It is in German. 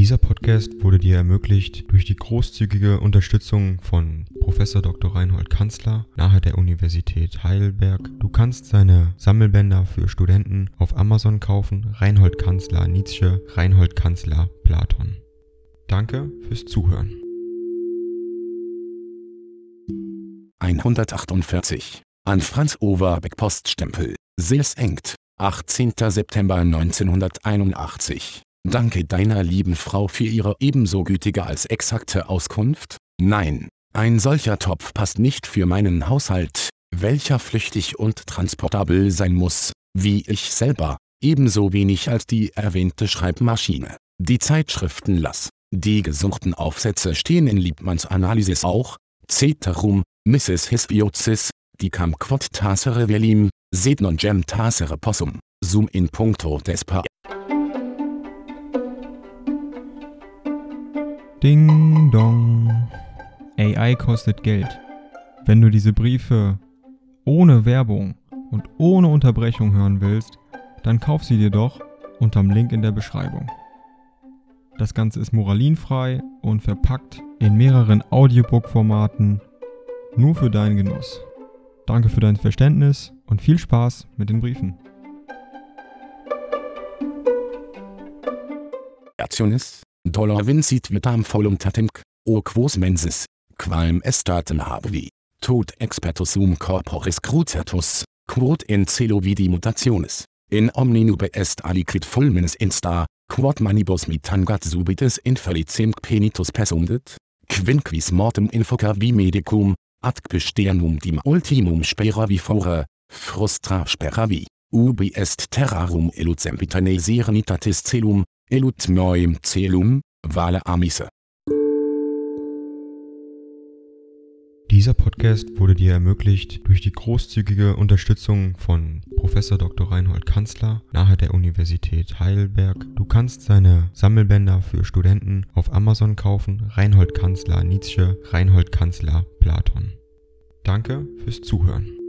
Dieser Podcast wurde dir ermöglicht durch die großzügige Unterstützung von Professor Dr. Reinhold Kanzler nahe der Universität Heidelberg. Du kannst seine Sammelbänder für Studenten auf Amazon kaufen. Reinhold Kanzler Nietzsche, Reinhold Kanzler Platon. Danke fürs Zuhören. 148 an Franz Overbeck Poststempel, Silsengt, 18. September 1981 Danke deiner lieben Frau für ihre ebenso gütige als exakte Auskunft. Nein, ein solcher Topf passt nicht für meinen Haushalt, welcher flüchtig und transportabel sein muss, wie ich selber, ebenso wenig als die erwähnte Schreibmaschine. Die Zeitschriften Lass, die gesuchten Aufsätze stehen in Liebmanns Analysis auch, Ceterum, Mrs. Hispiosis, die Camquot Tasere Velim, Sed non gem Tasere Possum, Sum in puncto despa. Ding dong. AI kostet Geld. Wenn du diese Briefe ohne Werbung und ohne Unterbrechung hören willst, dann kauf sie dir doch unterm Link in der Beschreibung. Das Ganze ist moralinfrei und verpackt in mehreren Audiobook-Formaten nur für deinen Genuss. Danke für dein Verständnis und viel Spaß mit den Briefen. Aktionist Dollar vincit vitam voluntatemc, o quos mensis, qualm estatem habevi, tot expertus sum corporis crucertus, quod in celo vidi mutationis, in omni nube est aliquid fulminis insta, quod manibus mitangat subitus infelicem penitus persundet, quinquis mortem infoca vi medicum, ad besteanum dim ultimum spera vi fore, frustra spera vi, ubi est terrarum elucempitane serenitatis celum, elut moim celum, vale amise. Dieser Podcast wurde dir ermöglicht durch die großzügige Unterstützung von Professor Dr. Reinhold Kanzler nahe der Universität Heidelberg. Du kannst seine Sammelbänder für Studenten auf Amazon kaufen. Reinhold Kanzler Nietzsche, Reinhold Kanzler Platon. Danke fürs Zuhören.